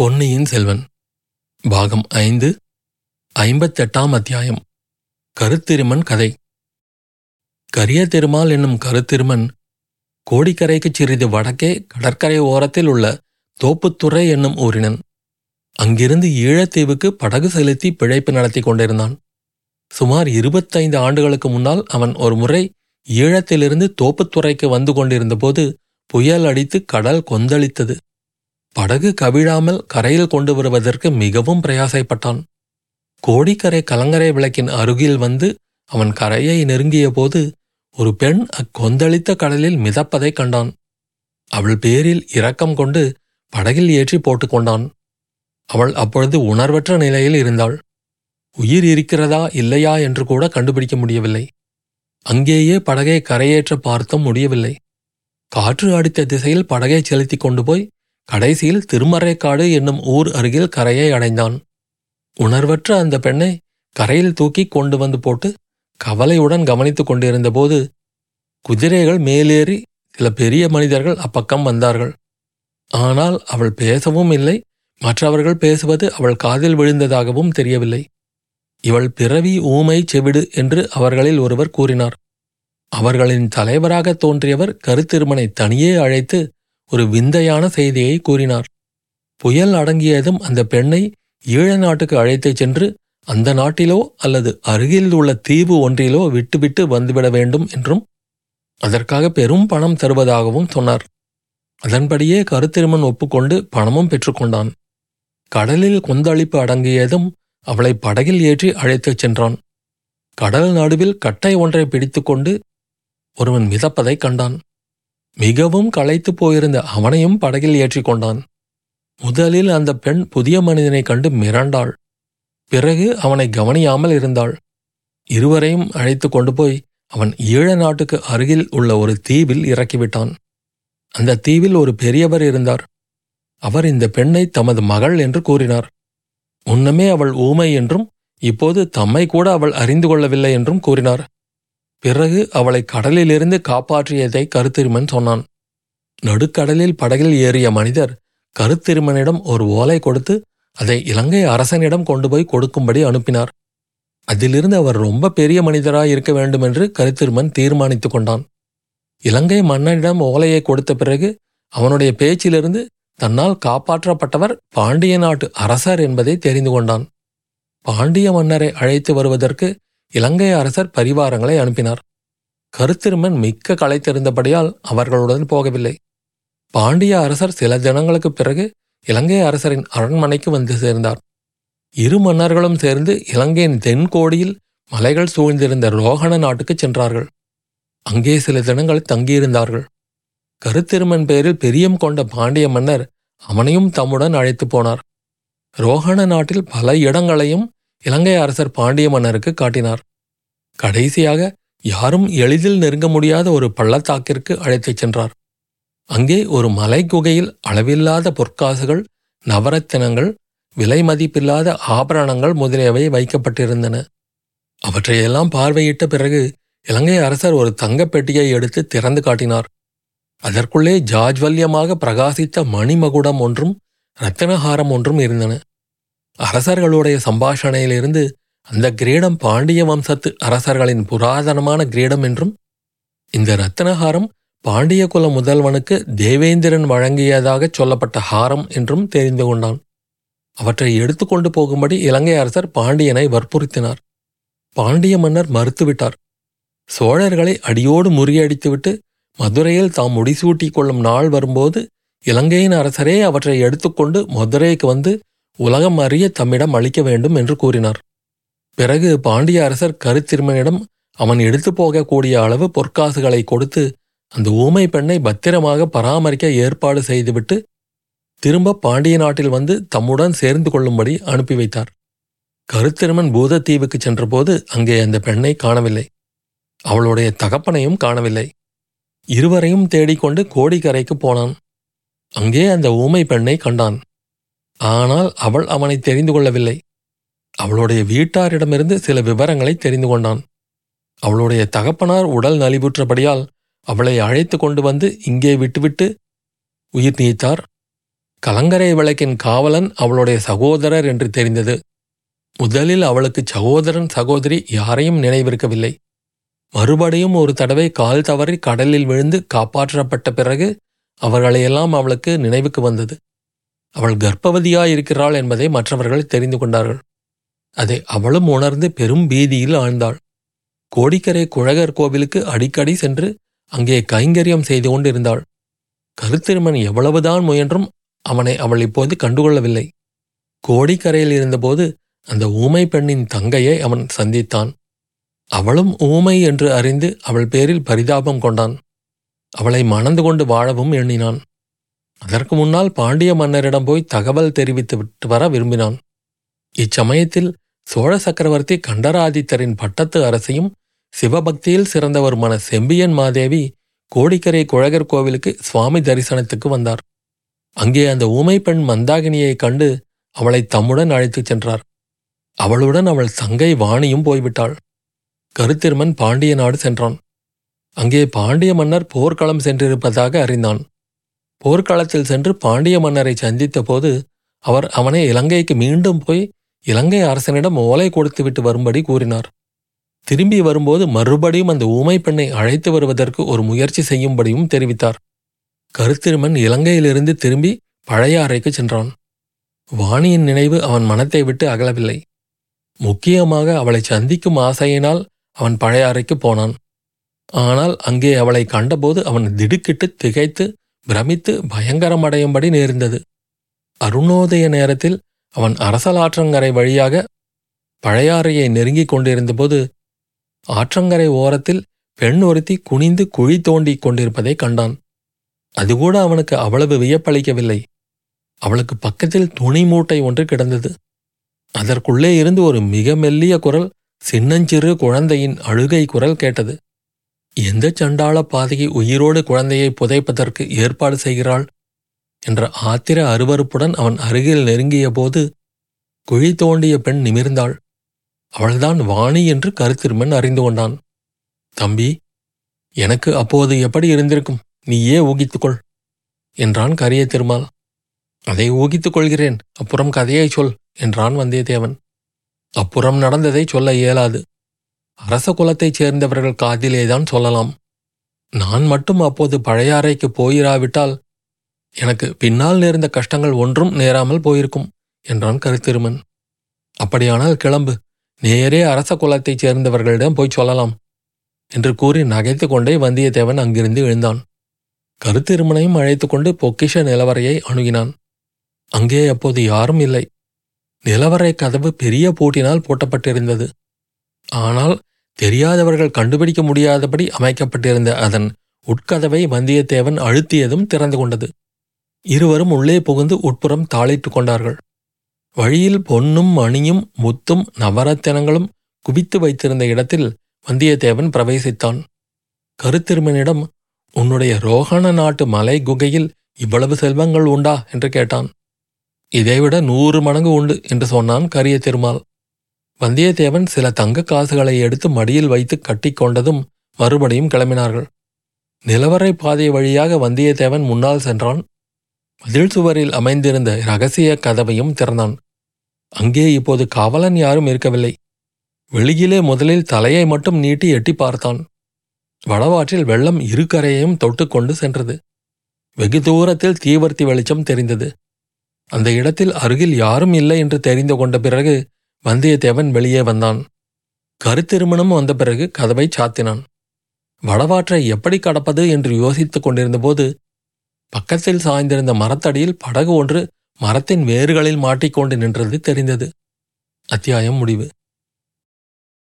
பொன்னியின் செல்வன். பாகம் ஐந்து ஐம்பத்தெட்டாம் அத்தியாயம். கருத்திருமன் கதை. கரிய திருமால் என்னும் கருத்திருமன் கோடிக்கரைக்குச் சிறிது வடக்கே கடற்கரை ஓரத்தில் உள்ள தோப்புத்துறை என்னும் ஊரினன். அங்கிருந்து ஈழத்தீவுக்கு படகு செலுத்தி பிழைப்பு நடத்தி கொண்டிருந்தான். சுமார் இருபத்தைந்து ஆண்டுகளுக்கு முன்னால் அவன் ஒரு முறை ஈழத்திலிருந்து தோப்புத்துறைக்கு வந்து கொண்டிருந்தபோது புயல் அடித்து கடல் கொந்தளித்தது. படகு கவிழாமல் கரையில் கொண்டு வருவதற்கு மிகவும் பிரயாசைப்பட்டான். கோடிக்கரை கலங்கரை விளக்கின் அருகில் வந்து அவன் கரையை நெருங்கிய போது ஒரு பெண் அக்கொந்தளித்த கடலில் மிதப்பதைக் கண்டான். அவள் பேரில் இரக்கம் கொண்டு படகில் ஏற்றி போட்டுக்கொண்டான் அவள் அப்பொழுது உணர்வற்ற நிலையில் இருந்தாள். உயிர் இருக்கிறதா இல்லையா என்று கூட கண்டுபிடிக்க முடியவில்லை. அங்கேயே படகை கரையேற்ற பார்த்தும் முடியவில்லை. காற்று அடித்த திசையில் படகை செலுத்திக் கொண்டு போய் கடைசியில் திருமறைக்காடு என்னும் ஊர் அருகில் கரையை அடைந்தான். உணர்வற்ற அந்த பெண்ணை கரையில் தூக்கி கொண்டு வந்து போட்டு கவலையுடன் கவனித்துக் கொண்டிருந்தபோது குதிரைகள் மேலேறி சில பெரிய மனிதர்கள் அப்பக்கம் வந்தார்கள். ஆனால் அவள் பேசவும் இல்லை மற்றவர்கள் பேசுவது அவள் காதில் விழுந்ததாகவும் தெரியவில்லை. இவள் பிறவி ஊமை செவிடு என்று அவர்களில் ஒருவர் கூறினார். அவர்களின் தலைவராக தோன்றியவர் கருத்திருமனை தனியே அழைத்து ஒரு விந்தையான செய்தியை கூறினார். புயல் அடங்கியதும் அந்த பெண்ணை ஈழ நாட்டுக்கு அழைத்துச் சென்று அந்த நாட்டிலோ அல்லது அருகில் உள்ள தீவு ஒன்றிலோ விட்டுவிட்டு வந்துவிட வேண்டும் என்றும் அதற்காக பெரும் பணம் தருவதாகவும் சொன்னார். அதன்படியே கருத்திருமன் ஒப்புக்கொண்டு பணமும் பெற்றுக்கொண்டான் கடலில் கொந்தளிப்பு அடங்கியதும் அவளை படகில் ஏற்றி அழைத்துச் சென்றான். கடல் நடுவில் கட்டை ஒன்றை பிடித்துக்கொண்டு ஒருவன் மிதப்பதைக் கண்டான். மிகவும் களைத்துப் போயிருந்த அவனையும் படகில் ஏற்றிக்கொண்டான் முதலில் அந்த பெண் புதிய மனிதனைக் கண்டு மிரண்டாள். பிறகு அவனை கவனியாமல் இருந்தாள். இருவரையும் அழைத்து கொண்டு போய் அவன் ஈழ நாட்டுக்கு அருகில் உள்ள ஒரு தீவில் இறக்கிவிட்டான். அந்த தீவில் ஒரு பெரியவர் இருந்தார். அவர் இந்த பெண்ணை தமது மகள் என்று கூறினார். முன்னமே அவள் ஊமை என்றும் இப்போது தம்மை கூட அவள் அறிந்து கொள்ளவில்லை என்றும் கூறினார். பிறகு அவளை கடலிலிருந்து காப்பாற்றியதை கருத்திருமன் சொன்னான். நடுக்கடலில் படகில் ஏறிய மனிதர் கருத்திருமனிடம் ஒரு ஓலை கொடுத்து அதை இலங்கை அரசனிடம் கொண்டு போய் கொடுக்கும்படி அனுப்பினார். அதிலிருந்து அவர் ரொம்ப பெரிய மனிதராய் இருக்க வேண்டும் என்று கருத்திருமன் தீர்மானித்துக் கொண்டான். இலங்கை மன்னனிடம் ஓலையை கொடுத்த பிறகு அவனுடைய பேச்சிலிருந்து தன்னால் காப்பாற்றப்பட்டவர் பாண்டிய நாட்டு அரசர் என்பதை தெரிந்து கொண்டான். பாண்டிய மன்னரை அழைத்து வருவதற்கு இலங்கை அரசர் பரிவாரங்களை அனுப்பினார். கருத்திருமன் மிக்க களைத்திருந்தபடியால் அவர்களுடன் போகவில்லை. பாண்டிய அரசர் சில தினங்களுக்குப் பிறகு இலங்கை அரசரின் அரண்மனைக்கு வந்து சேர்ந்தார். இரு மன்னர்களும் சேர்ந்து இலங்கையின் தென்கோடியில் மலைகள் சூழ்ந்திருந்த ரோகண நாட்டுக்குச் சென்றார்கள். அங்கே சில தினங்கள் தங்கியிருந்தார்கள். கருத்திருமன் பேரில் பெரியம் கொண்ட பாண்டிய மன்னர் அவனையும் தம்முடன் அழைத்துப் போனார். ரோகண நாட்டில் பல இடங்களையும் இலங்கை அரசர் பாண்டிய மன்னருக்கு காட்டினார். கடைசியாக யாரும் எளிதில் நெருங்க முடியாத ஒரு பள்ளத்தாக்கிற்கு அழைத்துச் சென்றார். அங்கே ஒரு மலை குகையில் அளவில்லாத பொற்காசுகள் நவரத்தினங்கள் விலை மதிப்பில்லாத ஆபரணங்கள் முதலியவை வைக்கப்பட்டிருந்தன. அவற்றையெல்லாம் பார்வையிட்ட பிறகு இலங்கை அரசர் ஒரு தங்கப் பெட்டியை எடுத்து திறந்து காட்டினார். அதற்குள்ளே ஜாஜ்வல்யமாக பிரகாசித்த மணிமகுடம் ஒன்றும் ரத்தினஹாரம் ஒன்றும் இருந்தன. அரசர்களுடைய சம்பாஷணையிலிருந்து அந்த கிரீடம் பாண்டிய வம்சத்து அரசர்களின் புராதனமான கிரீடம் என்றும் இந்த ரத்தனஹாரம் பாண்டிய குல முதல்வனுக்கு தேவேந்திரன் வழங்கியதாகச் சொல்லப்பட்ட ஹாரம் என்றும் தெரிந்து கொண்டான். அவற்றை எடுத்துக்கொண்டு போகும்படி இலங்கை அரசர் பாண்டியனை வற்புறுத்தினார். பாண்டிய மன்னர் மறுத்துவிட்டார். சோழர்களை அடியோடு முறியடித்துவிட்டு மதுரையில் தாம் முடிசூட்டிக் கொள்ளும் நாள் வரும்போது இலங்கையின் அரசரே அவற்றை எடுத்துக்கொண்டு மதுரைக்கு வந்து உலகம் அறிய தம்மிடம் அளிக்க வேண்டும் என்று கூறினார். பிறகு பாண்டிய அரசர் கருத்திருமனிடம் அவன் எடுத்து போகக்கூடிய அளவு பொற்காசுகளை கொடுத்து அந்த ஊமை பெண்ணை பத்திரமாக பராமரிக்க ஏற்பாடு செய்துவிட்டு திரும்ப பாண்டிய நாட்டில் வந்து தம்முடன் சேர்ந்து கொள்ளும்படி அனுப்பி வைத்தார். கருத்திருமன் பூதத்தீவுக்கு சென்றபோது அங்கே அந்த பெண்ணை காணவில்லை. அவளுடைய தகப்பனையும் காணவில்லை. இருவரையும் தேடிக்கொண்டு கோடிக்கரைக்கு போனான். அங்கே அந்த ஊமை பெண்ணை கண்டான். ஆனால் அவள் அவனை தெரிந்து கொள்ளவில்லை. அவளுடைய வீட்டாரிடமிருந்து சில விவரங்களை தெரிந்து கொண்டான். அவளுடைய தகப்பனார் உடல் நலிவுற்றபடியால் அவளை அழைத்து கொண்டு வந்து இங்கே விட்டுவிட்டு உயிர் நீத்தார். கலங்கரை விளக்கின் காவலன் அவளுடைய சகோதரர் என்று தெரிந்தது. முதலில் அவளுக்கு சகோதரன் சகோதரி யாரையும் நினைவிருக்கவில்லை. மறுபடியும் ஒரு தடவை கால் தவறி கடலில் விழுந்து காப்பாற்றப்பட்ட பிறகு அவர்களையெல்லாம் அவளுக்கு நினைவுக்கு வந்தது. அவள் கர்ப்பவதியாயிருக்கிறாள் என்பதை மற்றவர்கள் தெரிந்து கொண்டார்கள். அதை அவளும் உணர்ந்து பெரும் பீதியில் ஆழ்ந்தாள். கோடிக்கரை குழகர் கோவிலுக்கு அடிக்கடி சென்று அங்கே கைங்கரியம் செய்து கொண்டிருந்தாள். கருத்திருமன் எவ்வளவுதான் முயன்றும் அவனை அவள் இப்போது கண்டுகொள்ளவில்லை. கோடிக்கரையில் இருந்தபோது அந்த ஊமை பெண்ணின் தங்கையை அவன் சந்தித்தான். அவளும் ஊமை என்று அறிந்து அவள் பேரில் பரிதாபம் கொண்டான். அவளை மணந்து கொண்டு வாழவும் எண்ணினான். அதற்கு முன்னால் பாண்டிய மன்னரிடம் போய் தகவல் தெரிவித்து விட்டு வர விரும்பினான். இச்சமயத்தில் சோழ சக்கரவர்த்தி கண்டராதித்தரின் பட்டத்து அரசையும் சிவபக்தியில் சிறந்தவருமான செம்பியன் மாதேவி கோடிக்கரை குழகர் கோவிலுக்கு சுவாமி தரிசனத்துக்கு வந்தார். அங்கே அந்த ஊமை பெண் மந்தாகினியைக் கண்டு அவளை தம்முடன் அழைத்துச் சென்றார். அவளுடன் அவள் தங்கை வாணியும் போய்விட்டாள். கருத்திருமன் பாண்டிய நாடு சென்றான். அங்கே பாண்டிய மன்னர் போர்க்களம் சென்றிருப்பதாக அறிந்தான். போர்க்களத்தில் சென்று பாண்டிய மன்னரை சந்தித்த போது அவர் அவனை இலங்கைக்கு மீண்டும் போய் இலங்கை அரசனிடம் ஓலை கொடுத்துவிட்டு வரும்படி கூறினார். திரும்பி வரும்போது மறுபடியும் அந்த ஊமை பெண்ணை அழைத்து வருவதற்கு ஒரு முயற்சி செய்யும்படியும் தெரிவித்தார். கருத்திருமன் இலங்கையிலிருந்து திரும்பி பழைய அறைக்கு சென்றான். வாணியின் நினைவு அவன் மனத்தை விட்டு அகலவில்லை. முக்கியமாக அவளை சந்திக்கும் ஆசையினால் அவன் பழைய அறைக்கு போனான். ஆனால் அங்கே அவளை கண்டபோது அவன் திடுக்கிட்டு திகைத்து பிரமித்து பயங்கரமடையும்படி நேர்ந்தது. அருணோதய நேரத்தில் அவன் அரசலாற்றங்கரை வழியாக பழையாறையை நெருங்கிக் கொண்டிருந்தபோது ஆற்றங்கரை ஓரத்தில் பெண் ஒருத்தி குனிந்து குழி தோண்டிக் கொண்டிருப்பதை கண்டான். அதுகூட அவனுக்கு அவ்வளவு வியப்பளிக்கவில்லை. அவளுக்கு பக்கத்தில் துணி மூட்டை ஒன்று கிடந்தது. அதற்குள்ளே இருந்து ஒரு மிக மெல்லிய குரல் சின்னஞ்சிறு குழந்தையின் அழுகை குரல் கேட்டது. எந்த சண்டாள பாதகி உயிரோடு குழந்தையை புதைப்பதற்கு ஏற்பாடு செய்கிறாள் என்ற ஆத்திர அருவறுப்புடன் அவன் அருகில் நெருங்கிய போது குழி தோண்டிய பெண் நிமிர்ந்தாள். அவள்தான் வாணி என்று கருத்திருமன் அறிந்து கொண்டான். தம்பி எனக்கு அப்போது எப்படி இருந்திருக்கும்? நீயே ஊகித்துக்கொள் என்றான் கரிய திருமால். அதை ஊகித்துக் கொள்கிறேன். அப்புறம் கதையை சொல் என்றான் வந்தியத்தேவன். அப்புறம் நடந்ததை சொல்ல இயலாது. அரச குலத்தைச் சேர்ந்தவர்கள் காதிலேதான் சொல்லலாம். நான் மட்டும் அப்போது பழையாறைக்கு போயிராவிட்டால் எனக்கு பின்னால் நேர்ந்த கஷ்டங்கள் ஒன்றும் நேராமல் போயிருக்கும் என்றான் கருத்திருமன். அப்படியானால் கிளம்பு நேரே அரச குலத்தைச் சேர்ந்தவர்களிடம் போய் சொல்லலாம் என்று கூறி நகைத்து கொண்டே வந்தியத்தேவன் அங்கிருந்து எழுந்தான். கருத்திருமனையும் அழைத்து கொண்டு பொக்கிஷ நிலவரையை அணுகினான். அங்கே அப்போது யாரும் இல்லை. நிலவரை கதவு பெரிய பூட்டினால் பூட்டப்பட்டிருந்தது. ஆனால் தெரியாதவர்கள் கண்டுபிடிக்க முடியாதபடி அமைக்கப்பட்டிருந்த அதன் உட்கதவை வந்தியத்தேவன் அழுத்தியதும் திறந்து கொண்டது. இருவரும் உள்ளே புகுந்து உட்புறம் தாளிட்டுக் கொண்டார்கள். வழியில் பொன்னும் மணியும் முத்தும் நவரத்தினங்களும் குவித்து வைத்திருந்த இடத்தில் வந்தியத்தேவன் பிரவேசித்தான். கருத்திருமனிடம் உன்னுடைய ரோகண நாட்டு மலை குகையில் இவ்வளவு செல்வங்கள் உண்டா? என்று கேட்டான். இதைவிட நூறு மடங்கு உண்டு என்று சொன்னான் கரிய திருமால். வந்தியத்தேவன் சில தங்க காசுகளை எடுத்து மடியில் வைத்து கட்டிக்கொண்டதும் மறுபடியும் கிளம்பினார்கள். நிலவரை பாதை வழியாக வந்தியத்தேவன் முன்னால் சென்றான். மதில் சுவரில் அமைந்திருந்த இரகசிய கதவையும் திறந்தான். அங்கே இப்போது காவலன் யாரும் இருக்கவில்லை. வெளியிலே முதலில் தலையை மட்டும் நீட்டி எட்டி பார்த்தான். வடவாற்றில் வெள்ளம் இரு கரையையும் தொட்டுக்கொண்டு சென்றது. வெகு தூரத்தில் தீவர்த்தி வெளிச்சம் தெரிந்தது. அந்த இடத்தில் அருகில் யாரும் இல்லை என்று தெரிந்து கொண்ட பிறகு வந்தியத்தேவன் வெளியே வந்தான். கருத்திருமணம் வந்த பிறகு கதவை சாத்தினான். வடவாற்றை எப்படி கடப்பது என்று யோசித்துக் கொண்டிருந்தபோது பக்கத்தில் சாய்ந்திருந்த மரத்தடியில் படகு ஒன்று மரத்தின் வேர்களில் மாட்டிக்கொண்டு நின்றது தெரிந்தது. அத்தியாயம் முடிவு.